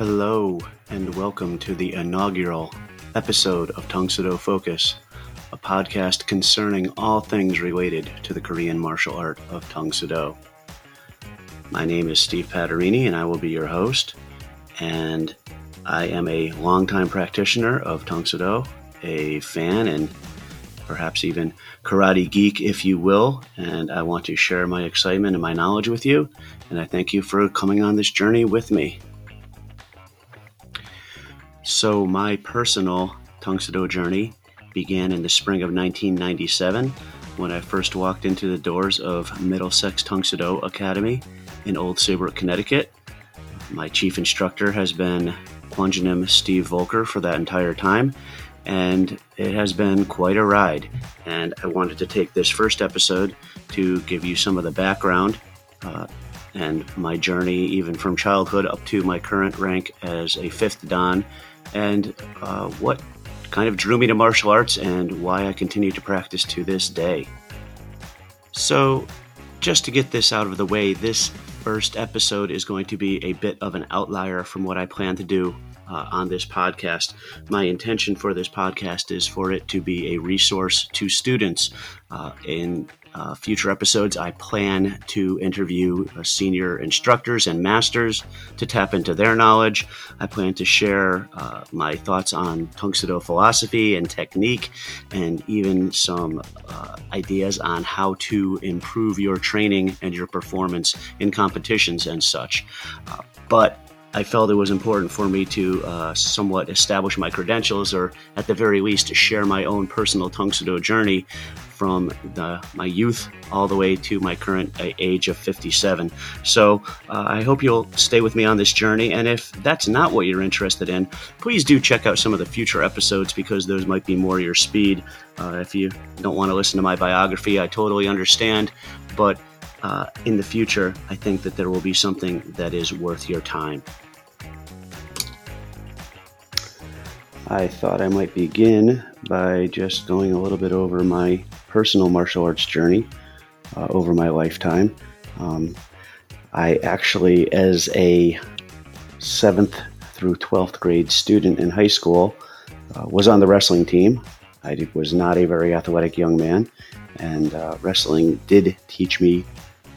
Hello, and welcome to the inaugural episode of Tang Soo Do Focus, a podcast concerning all things related to the Korean martial art of Tang Soo Do. My name is Steve Patarini, and I will be your host. And I am a longtime practitioner of Tang Soo Do, a fan and perhaps even karate geek, if you will. And I want to share my excitement and my knowledge with you. And I thank you for coming on this journey with me. So, my personal Tang Soo Do journey began in the spring of 1997 when I first walked into the doors of Middlesex Tang Soo Do Academy in Old Saybrook, Connecticut. My chief instructor has been Kwanjangnim Steve Volker for that entire time, and it has been quite a ride. And I wanted to take this first episode to give you some of the background uh, and my journey, even from childhood up to my current rank as a fifth Dan, and uh, what kind of drew me to martial arts and why I continue to practice to this day. So, just to get this out of the way, this first episode is going to be a bit of an outlier from what I plan to do uh, on this podcast. My intention for this podcast is for it to be a resource to students. Uh, in uh, future episodes, I plan to interview uh, senior instructors and masters to tap into their knowledge. I plan to share uh, my thoughts on Soo philosophy and technique, and even some uh, ideas on how to improve your training and your performance in competitions and such. but I felt it was important for me to uh, somewhat establish my credentials, or at the very least, share my own personal Do journey from the, my youth all the way to my current uh, age of 57. So uh, I hope you'll stay with me on this journey. And if that's not what you're interested in, please do check out some of the future episodes because those might be more your speed. Uh, if you don't want to listen to my biography, I totally understand. But uh, in the future, I think that there will be something that is worth your time. I thought I might begin by just going a little bit over my personal martial arts journey uh, over my lifetime. Um, I actually, as a seventh through 12th grade student in high school, uh, was on the wrestling team. I was not a very athletic young man, and uh, wrestling did teach me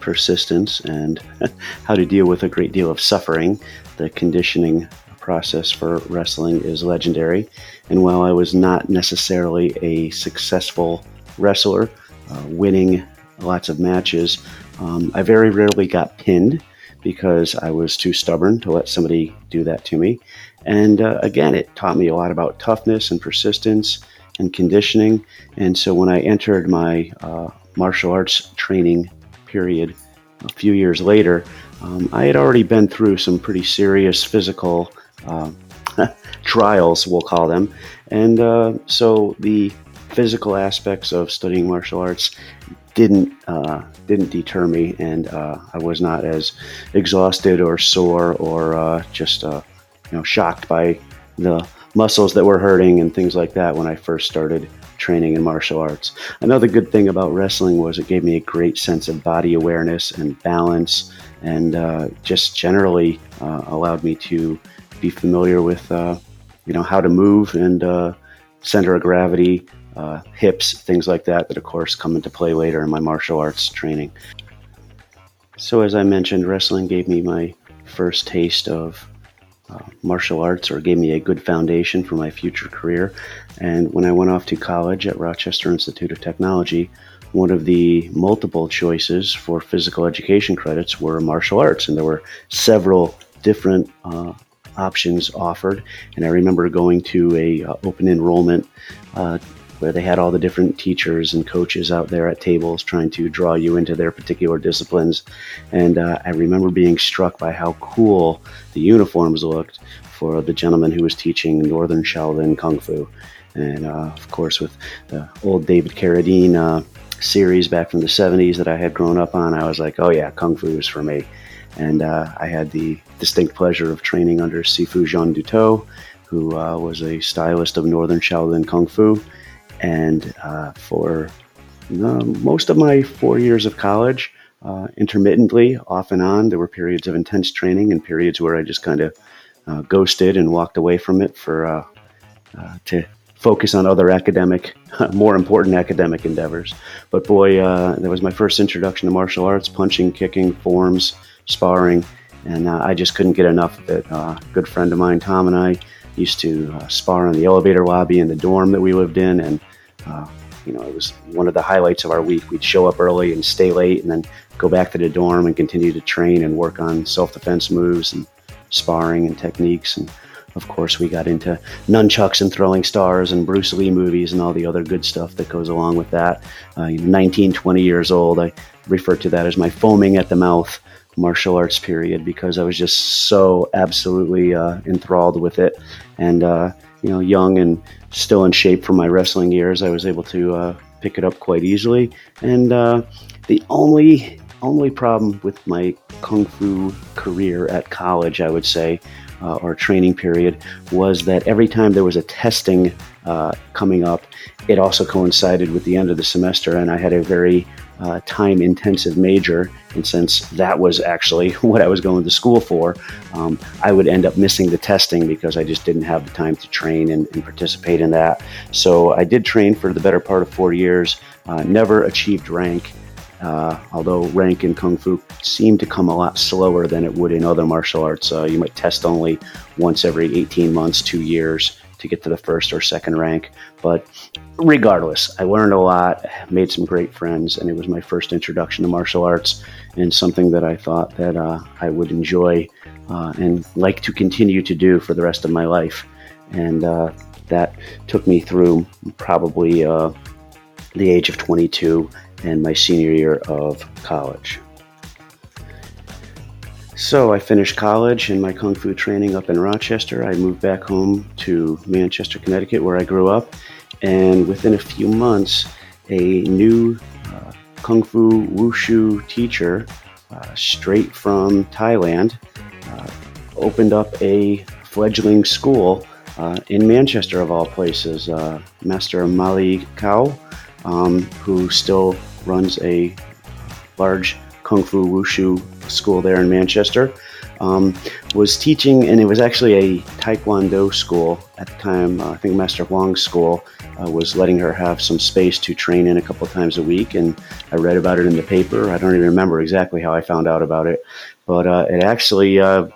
persistence and how to deal with a great deal of suffering. The conditioning process for wrestling is legendary. And while I was not necessarily a successful wrestler, uh, winning lots of matches, um, I very rarely got pinned because I was too stubborn to let somebody do that to me. And uh, again, it taught me a lot about toughness and persistence and conditioning. And so when I entered my uh, martial arts training period a few years later, um, I had already been through some pretty serious physical uh, trials, we'll call them. And uh, so the physical aspects of studying martial arts didn't uh, didn't deter me, and uh, I was not as exhausted or sore or uh, just uh, you know shocked by the muscles that were hurting and things like that when I first started training in martial arts. Another good thing about wrestling was it gave me a great sense of body awareness and balance, and uh, just generally uh, allowed me to be familiar with uh, you know how to move and uh, center of gravity, uh, hips, things like that. That of course come into play later in my martial arts training. So as I mentioned, wrestling gave me my first taste of uh, martial arts or gave me a good foundation for my future career. And when I went off to college at Rochester Institute of Technology, one of the multiple choices for physical education credits were martial arts, and there were several different uh, options offered. And I remember going to a uh, open enrollment uh, where they had all the different teachers and coaches out there at tables trying to draw you into their particular disciplines. And uh, I remember being struck by how cool the uniforms looked for the gentleman who was teaching Northern Shaolin Kung Fu. And uh, of course, with the old David Carradine uh, series back from the 70s that I had grown up on, I was like, oh yeah, Kung Fu is for me. And uh, I had the distinct pleasure of training under Sifu Jean Dutot, who uh, was a stylist of Northern Shaolin Kung Fu and uh, for uh, most of my four years of college, uh, intermittently, off and on, there were periods of intense training and periods where I just kind of uh, ghosted and walked away from it for uh, uh, to focus on other academic, more important academic endeavors. But boy, uh, that was my first introduction to martial arts: punching, kicking, forms, sparring, and uh, I just couldn't get enough of it. Uh, a good friend of mine, Tom, and I used to spar in the elevator lobby in the dorm that we lived in, and you know, it was one of the highlights of our week. We'd show up early and stay late, and then go back to the dorm and continue to train and work on self-defense moves and sparring and techniques. And of course, we got into nunchucks and throwing stars and Bruce Lee movies and all the other good stuff that goes along with that. Uh, 19, 20 years old, I refer to that as my foaming at the mouth martial arts period because I was just so absolutely uh, enthralled with it. And, uh, you know, young and still in shape from my wrestling years, I was able to uh, pick it up quite easily. And uh, the only only problem with my kung fu career at college, I would say, uh, or training period, was that every time there was a testing uh, coming up, it also coincided with the end of the semester, and I had a very uh, time intensive major. And since that was actually what I was going to school for, um, I would end up missing the testing because I just didn't have the time to train and, and participate in that. So I did train for the better part of four years, uh, never achieved rank. Uh, although rank in Kung Fu seemed to come a lot slower than it would in other martial arts. Uh, you might test only once every 18 months, two years to get to the first or second rank. But regardless, I learned a lot, made some great friends, and it was my first introduction to martial arts and something that I thought that uh, I would enjoy uh, and like to continue to do for the rest of my life. And uh, that took me through probably uh, the age of 22 and my senior year of college. So I finished college and my kung fu training up in Rochester. I moved back home to Manchester, Connecticut, where I grew up. And within a few months, a new uh, kung fu wushu teacher, uh, straight from Thailand, uh, opened up a fledgling school uh, in Manchester, of all places. Uh, Master Mali Kao, um, who still runs a large kung fu wushu school there in Manchester. Um, was teaching, and it was actually a taekwondo school at the time. Uh, I think Master Huang's school uh, was letting her have some space to train in a couple times a week, and I read about it in the paper. I don't even remember exactly how I found out about it, but uh, it actually uh,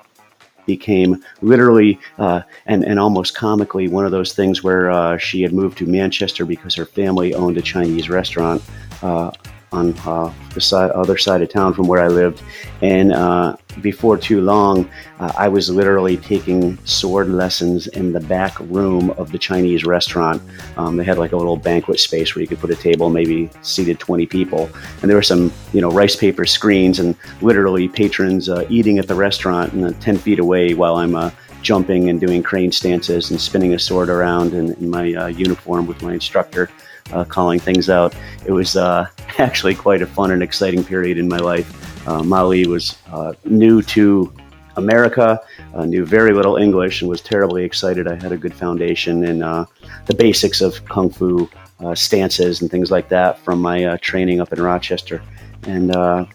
became literally uh, and, and almost comically one of those things where uh, she had moved to Manchester because her family owned a Chinese restaurant uh, on uh, the side, other side of town from where I lived. And uh, before too long, uh, I was literally taking sword lessons in the back room of the Chinese restaurant. Um, they had like a little banquet space where you could put a table, maybe seated 20 people. And there were some, you know, rice paper screens and literally patrons uh, eating at the restaurant and 10 feet away while I'm uh, jumping and doing crane stances and spinning a sword around in, in my uh, uniform with my instructor uh, calling things out. It was uh, actually quite a fun and exciting period in my life. Uh, Mali was uh, new to America, uh, knew very little English, and was terribly excited. I had a good foundation in the basics of kung fu stances and things like that from my training up in Rochester. And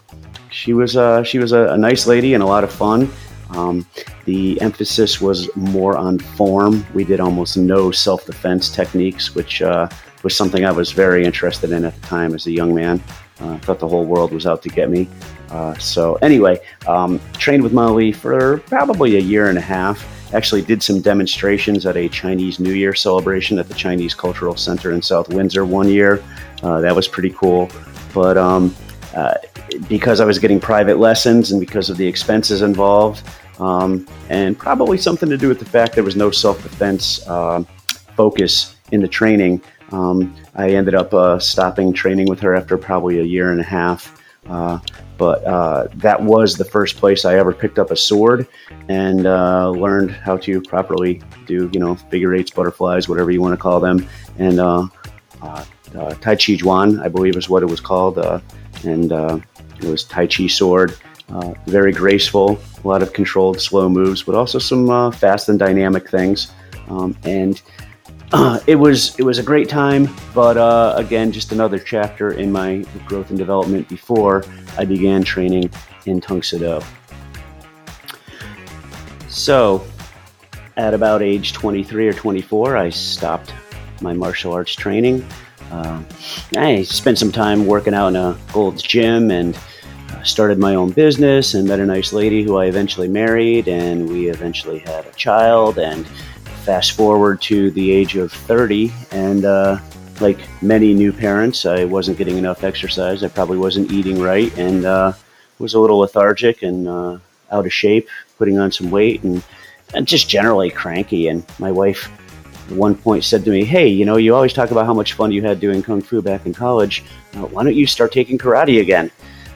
she was she was a, a, nice lady and a lot of fun. Um, the emphasis was more on form. We did almost no self defense techniques, which uh, was something I was very interested in at the time as a young man. Uh, I thought the whole world was out to get me. Uh, so, anyway, um, trained with Mali for probably a year and a half. Actually, did some demonstrations at a Chinese New Year celebration at the Chinese Cultural Center in South Windsor one year. Uh, that was pretty cool. But um, uh, because I was getting private lessons and because of the expenses involved, um, and probably something to do with the fact there was no self defense uh, focus in the training, um, I ended up uh, stopping training with her after probably a year and a half. Uh, but uh, that was the first place I ever picked up a sword and uh, learned how to properly do, you know, figure eights, butterflies, whatever you want to call them. And uh, uh, Tai Chi Jian, I believe is what it was called. and it was Tai Chi sword. very graceful, a lot of controlled, slow moves, but also some fast and dynamic things. Um, and uh, it was it was a great time, but uh, again, just another chapter in my growth and development before I began training in Tang Soo Do. So, at about age 23 or 24, I stopped my martial arts training. Uh, I spent some time working out in a Gold's Gym and uh, started my own business and met a nice lady who I eventually married, and we eventually had a child. And fast forward to the age of 30, and uh, like many new parents, I wasn't getting enough exercise. I probably wasn't eating right, and uh, was a little lethargic and uh, out of shape, putting on some weight, and, and just generally cranky. And my wife at one point said to me, Hey, you know, you always talk about how much fun you had doing Kung Fu back in college. Uh, why don't you start taking karate again?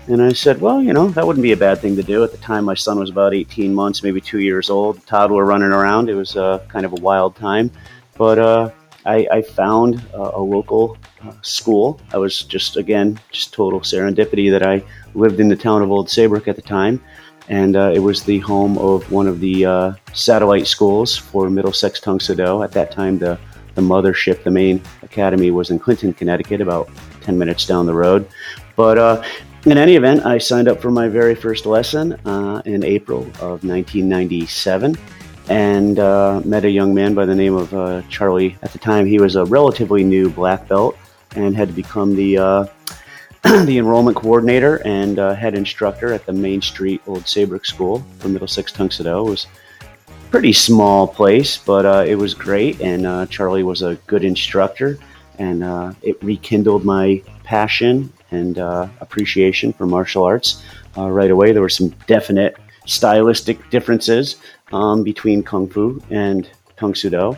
And I said, Well, you know, that wouldn't be a bad thing to do. At the time, my son was about 18 months, maybe two years old, toddler running around. It was uh, kind of a wild time. But uh, I, I, found a local uh, school. I was just, again, just total serendipity that I lived in the town of Old Saybrook at the time and uh, it was the home of one of the uh, satellite schools for Middlesex Tang Soo Do. At that time, the, the mothership, the main academy, was in Clinton, Connecticut, about 10 minutes down the road. But uh, in any event, I signed up for my very first lesson uh, in April of 1997 and uh, met a young man by the name of uh, Charlie. At the time, he was a relatively new black belt and had become the the enrollment coordinator and uh, head instructor at the Main Street Old Saybrook School for Middlesex Soo It was a pretty small place, but uh, it was great, and uh, Charlie was a good instructor, and uh, it rekindled my passion and uh, appreciation for martial arts uh, right away. There were some definite stylistic differences um, between Kung Fu and Tang Soo Do,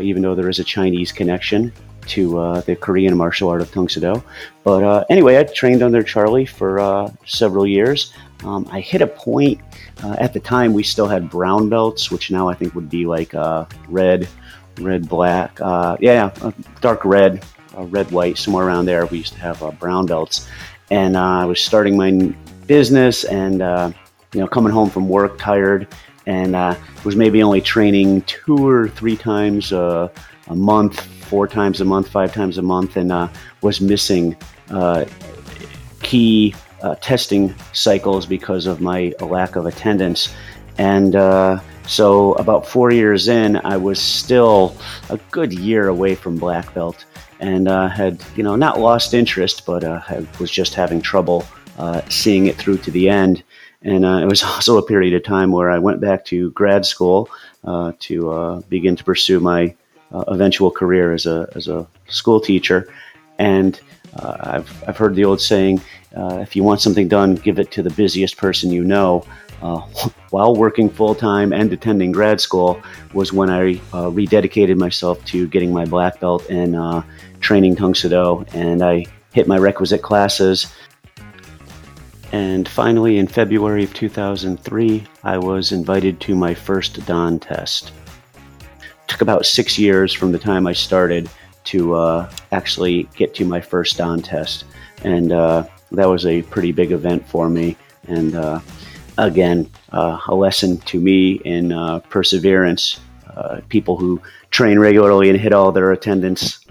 even though there is a Chinese connection to uh, the Korean martial art of Tang Soo Do. But uh, anyway, I trained under Charlie for uh, several years. Um, I hit a point uh, at the time we still had brown belts, which now I think would be like uh, red, red, black, uh, yeah, dark red, red, white, somewhere around there. We used to have brown belts, and I was starting my business and you know coming home from work tired and was maybe only training two or three times a month four times a month, five times a month, and uh, was missing uh, key uh, testing cycles because of my lack of attendance. And uh, so, about four years in, I was still a good year away from black belt, and uh, had you know not lost interest, but uh, was just having trouble seeing it through to the end. And it was also a period of time where I went back to grad school to begin to pursue my uh, eventual career as a, as a school teacher. And uh, I've, I've heard the old saying uh, if you want something done, give it to the busiest person you know. Uh, while working full time and attending grad school, was when I uh, rededicated myself to getting my black belt and uh, training Tang Soo And I hit my requisite classes. And finally, in February of 2003, I was invited to my first Dan test It took about six years from the time I started to uh, actually get to my first Dan test, and uh, that was a pretty big event for me. And uh, again, uh, a lesson to me in uh, perseverance. Uh, people who train regularly and hit all their attendance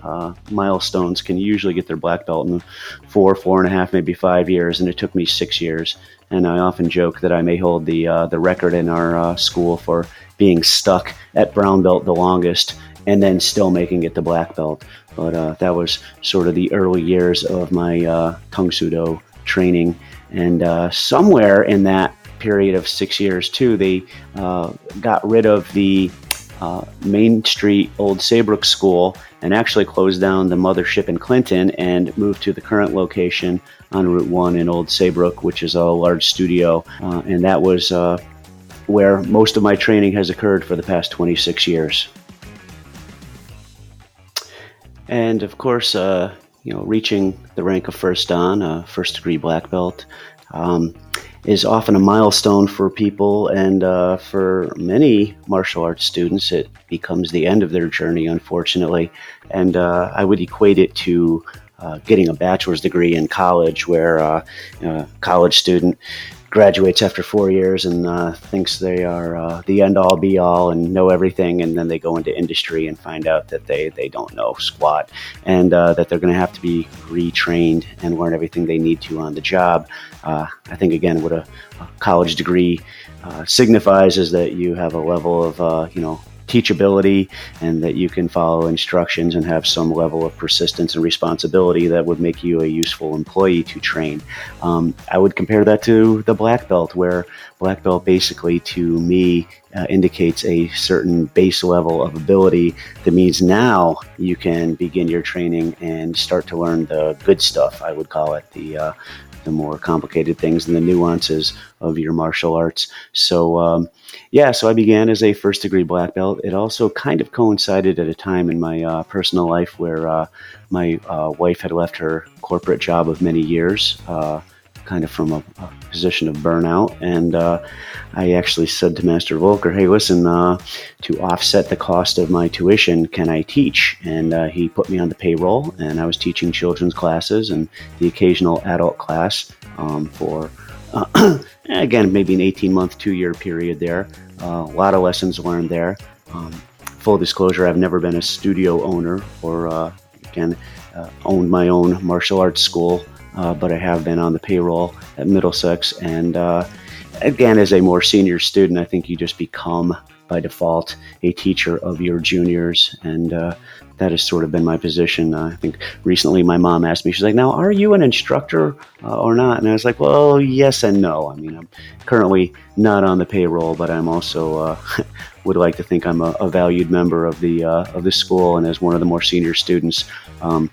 milestones can usually get their black belt in four, four and a half, maybe five years. And it took me six years. And I often joke that I may hold the the record in our school for being stuck at brown belt the longest and then still making it to black belt. But uh, that was sort of the early years of my uh, Tang Soo Do training. And uh, somewhere in that period of six years, too, they uh, got rid of the uh, Main Street Old Saybrook School and actually closed down the mothership in Clinton and moved to the current location on Route 1 in Old Saybrook, which is a large studio. Uh, and that was where most of my training has occurred for the past 26 years. And of course, uh, you know, reaching the rank of first dan, a first degree black belt, um, is often a milestone for people, and uh, for many martial arts students, it becomes the end of their journey, unfortunately. And uh, I would equate it to uh, getting a bachelor's degree in college, where uh, a college student graduates after four years and uh, thinks they are uh, the end all be all and know everything, and then they go into industry and find out that they, they don't know squat and uh, that they're going to have to be retrained and learn everything they need to on the job. Uh, I think, again, what a, a college degree uh, signifies is that you have a level of, uh, you know, teachability and that you can follow instructions and have some level of persistence and responsibility that would make you a useful employee to train. Um, I would compare that to the black belt, where black belt basically to me uh, indicates a certain base level of ability that means now you can begin your training and start to learn the good stuff i would call it the uh, the more complicated things and the nuances of your martial arts. So, um, yeah, so I began as a first degree black belt. It also kind of coincided at a time in my uh, personal life where uh, my uh, wife had left her corporate job of many years uh, kind of from a, a position of burnout. And uh, I actually said to Master Volker, hey, listen, uh, to offset the cost of my tuition, can I teach? And uh, he put me on the payroll, and I was teaching children's classes and the occasional adult class um, for, uh, again, maybe an 18 month, two year period there. Uh, a lot of lessons learned there. Um, full disclosure, I've never been a studio owner or, uh, again, owned my own martial arts school uh, but I have been on the payroll at Middlesex. And uh, again, as a more senior student, I think you just become by default a teacher of your juniors. And uh, that has sort of been my position. Uh, I think recently my mom asked me, she's like, now, are you an instructor uh, or not? And I was like, well, yes and no. I mean, I'm currently not on the payroll, but I'm also uh, would like to think I'm a, a valued member of the uh, of the school and as one of the more senior students. Um,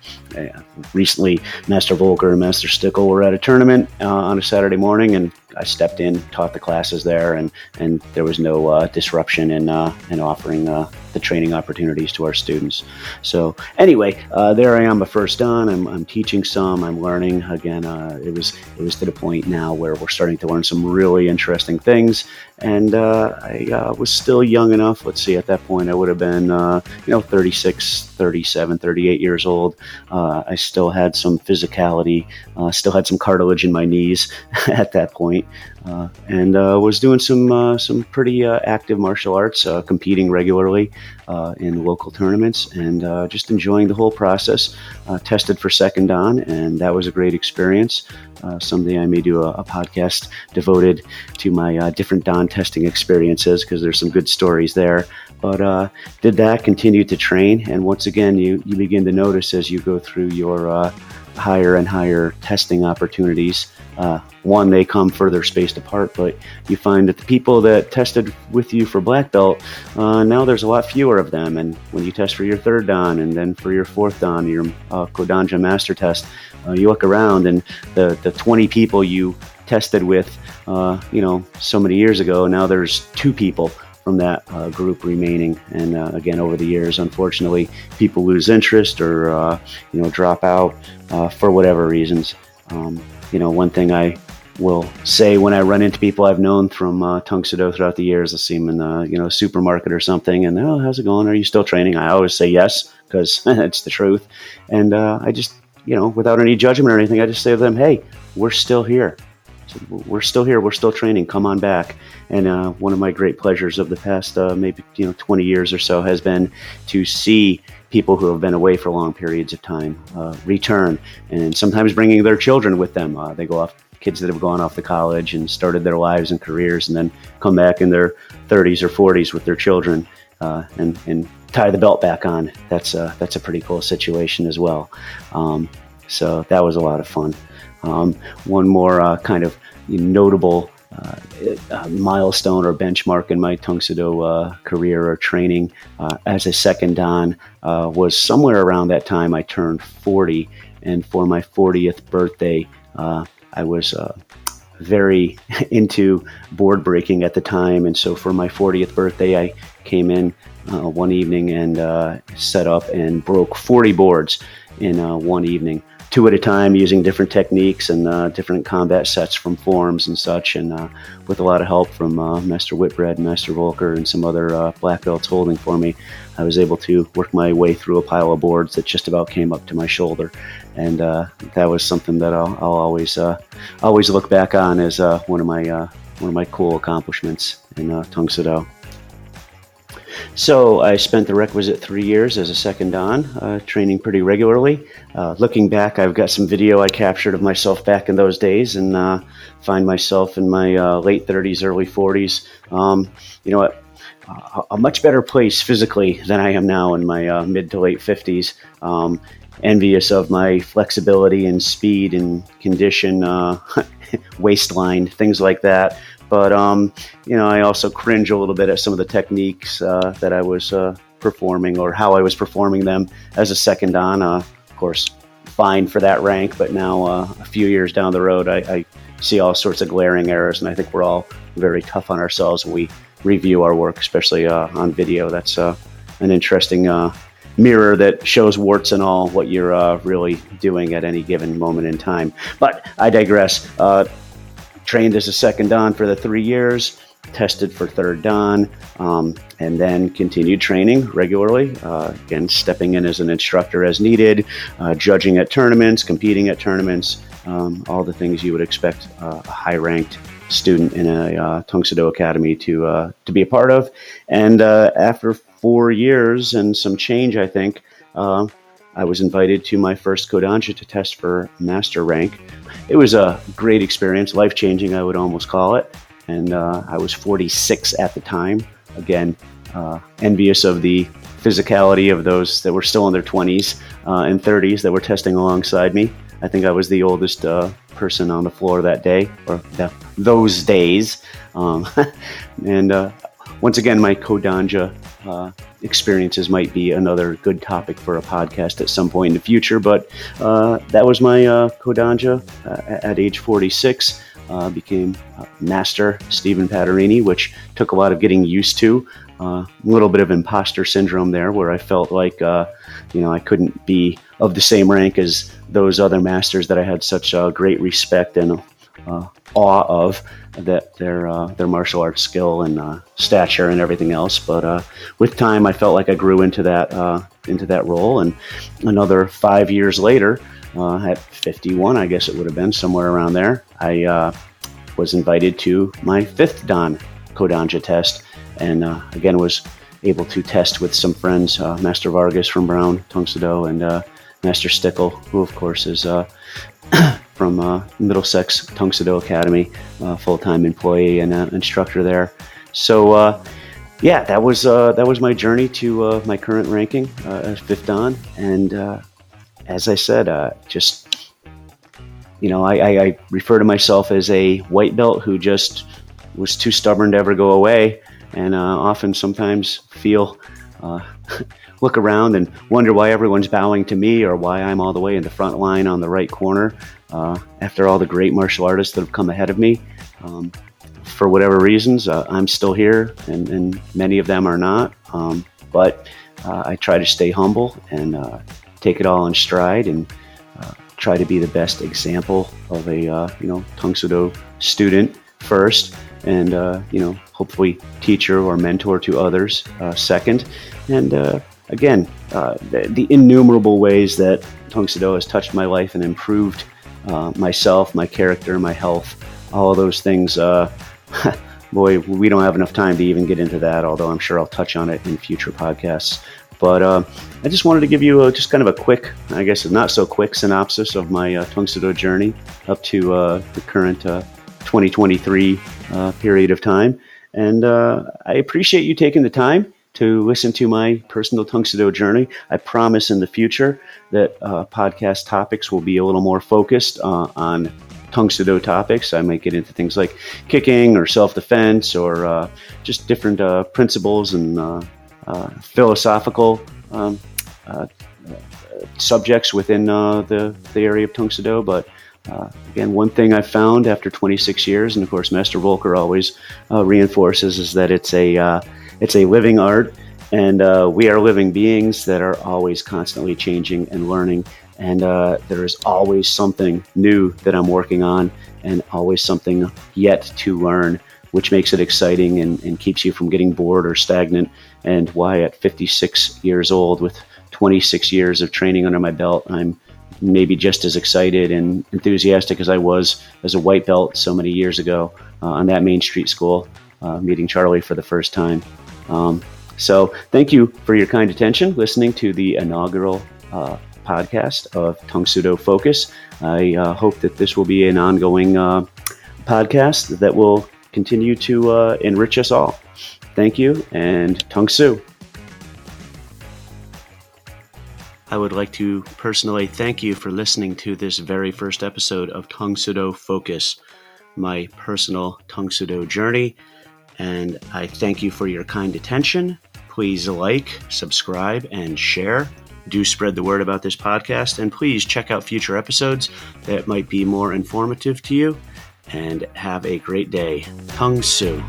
recently, Master Volker and Master Stickle were at a tournament uh, on a Saturday morning, and I stepped in, taught the classes there, and and there was no uh, disruption in uh, in offering uh, the training opportunities to our students. So anyway, uh, there I am, a first dan. I'm, I'm teaching some. I'm learning again. it was it was to the point now where we're starting to learn some really interesting things, and I was still young enough. Let's see, at that point I would have been you know 36, 37, 38 years old. I still had some physicality, still had some cartilage in my knees at that point uh, and uh, was doing some uh, some pretty uh, active martial arts, uh, competing regularly uh, in local tournaments, and just enjoying the whole process. tested for second dan, and that was a great experience. Uh, someday I may do a, a podcast devoted to my uh, different Dan testing experiences because there's some good stories there. But uh, did that, continued to train, and once again, you you begin to notice as you go through your higher and higher testing opportunities. Uh, one, they come further spaced apart, but you find that the people that tested with you for black belt, uh, now there's a lot fewer of them. And when you test for your third dan and then for your fourth dan, your uh, Kodanja master test, uh, you look around and the, the 20 people you tested with, uh, you know, so many years ago, now there's two people from that uh, group remaining. And uh, again, over the years, unfortunately, people lose interest or uh, you know drop out uh, for whatever reasons. Um, you know, one thing I will say when I run into people I've known from uh, Tang Do throughout the years, I see them in the you know supermarket or something, and oh, how's it going? Are you still training? I always say yes because it's the truth, and uh, I just you know without any judgment or anything, I just say to them, hey, we're still here we're still here. We're still training. Come on back. And uh, one of my great pleasures of the past uh, maybe you know 20 years or so has been to see people who have been away for long periods of time uh, return, and sometimes bringing their children with them. Uh, they go off. Kids that have gone off to college and started their lives and careers, and then come back in their 30s or 40s with their children, uh, and and tie the belt back on. That's a, that's a pretty cool situation as well. Um, so that was a lot of fun. Um, one more uh, kind of notable uh, uh, milestone or benchmark in my Tang Soo Do uh, career or training uh, as a second Dan uh, was somewhere around that time I turned 40. And for my 40th birthday, I was very into board breaking at the time. And so for my 40th birthday, I came in one evening and set up and broke 40 boards in one evening two at a time using different techniques and uh, different combat sets from forms and such. And uh, with a lot of help from uh, Master Whitbread, Master Volker, and some other uh, black belts holding for me, I was able to work my way through a pile of boards that just about came up to my shoulder. And uh, that was something that I'll, I'll always uh, always look back on as one of my one of my cool accomplishments in uh, Tang Soo Do. So I spent the requisite three years as a second dan, uh, training pretty regularly. Uh, looking back, I've got some video I captured of myself back in those days, and uh, find myself in my uh, late 30s, early 40s. Um, you know a, a, much better place physically than I am now in my uh, mid to late 50s. Um, envious of my flexibility and speed and condition, uh, waistline, things like that. But um, you know, I also cringe a little bit at some of the techniques uh, that I was uh, performing or how I was performing them as a second dan. Uh, of course, fine for that rank, but now uh, a few years down the road, I, I, see all sorts of glaring errors, and I think we're all very tough on ourselves when we review our work, especially uh, on video. That's uh, an interesting mirror that shows warts and all what you're uh, really doing at any given moment in time. But I digress. Uh, trained as a second dan for the three years, tested for third dan, um, and then continued training regularly. Uh, again, stepping in as an instructor as needed, uh, judging at tournaments, competing at tournaments, um, all the things you would expect uh, a high ranked student in a uh, Tang Soo Do Academy to uh, to be a part of. And uh, after four years and some change, I think. Uh, I was invited to my first Kodansha to test for master rank. It was a great experience, life changing, I would almost call it. And uh, I was 46 at the time. Again, uh, envious of the physicality of those that were still in their 20s uh, and 30s that were testing alongside me. I think I was the oldest uh, person on the floor that day, or the, those days. Um, and uh, once again, my Kodansha uh, experiences might be another good topic for a podcast at some point in the future. But uh, that was my uh, Kodansha uh, at age 46. Uh, became Master Stephen Patarini, which took a lot of getting used to. Uh, a little bit of imposter syndrome there, where I felt like, you know, I couldn't be of the same rank as those other masters that I had such great respect and awe of that their uh, their martial arts skill and uh, stature and everything else. But uh, with time, I felt like I grew into that uh, into that role. And another five years later, uh, at 51, I guess it would have been somewhere around there, I uh, was invited to my fifth Dan Kodansha test, and again was able to test with some friends, Master Vargas from Brown Tang Soo Do and Master Stickle, who of course is from uh, Middlesex Tang Soo Do Academy, uh, full-time employee and uh, instructor there. So, uh, yeah, that was uh, that was my journey to uh, my current ranking as fifth dan, and as I said, just you know, I, I, I, refer to myself as a white belt who just was too stubborn to ever go away, and often sometimes feel. look around and wonder why everyone's bowing to me or why I'm all the way in the front line on the right corner uh, after all the great martial artists that have come ahead of me. Um, for whatever reasons, uh, I'm still here, and, and, many of them are not. Um, but uh, I try to stay humble and uh, take it all in stride and uh, try to be the best example of a uh, you know Tang Soo Do student first, and you know hopefully teacher or mentor to others second, and again the, the, innumerable ways that Tang Soo Do has touched my life and improved uh, myself, my character, my health, all of those things. Uh, boy, we don't have enough time to even get into that, although I'm sure I'll touch on it in future podcasts. But uh, I just wanted to give you a, just kind of a quick, I guess not so quick synopsis of my uh, Tang Soo Do journey up to uh, the current uh, 2023 uh, period of time. And uh, I appreciate you taking the time to listen to my personal Tang Soo Do journey. I promise in the future that uh, podcast topics will be a little more focused uh, on Tang Soo Do topics. I might get into things like kicking or self defense or uh, just different uh, principles and uh, uh, philosophical um, subjects within the, the area of Tang Soo Do. But again, one thing I found after 26 years, and of course, Master Volker always reinforces, is that it's a it's a living art, and uh, we are living beings that are always constantly changing and learning. And uh, there is always something new that I'm working on, and always something yet to learn, which makes it exciting and, and keeps you from getting bored or stagnant. And why, at 56 years old, with 26 years of training under my belt, I'm maybe just as excited and enthusiastic as I was as a white belt so many years ago uh, on that Main Street school, uh, meeting Charlie for the first time. Um, so thank you for your kind attention listening to the inaugural uh, podcast of Tang Soo Do Focus. I uh, hope that this will be an ongoing uh, podcast that will continue to uh, enrich us all. Thank you and Tang Soo. I would like to personally thank you for listening to this very first episode of Tang Soo Do Focus, my personal Tang Soo Do journey. And I thank you for your kind attention. Please like, subscribe, and share. Do spread the word about this podcast. And please check out future episodes that might be more informative to you. And have a great day. Tang Soo.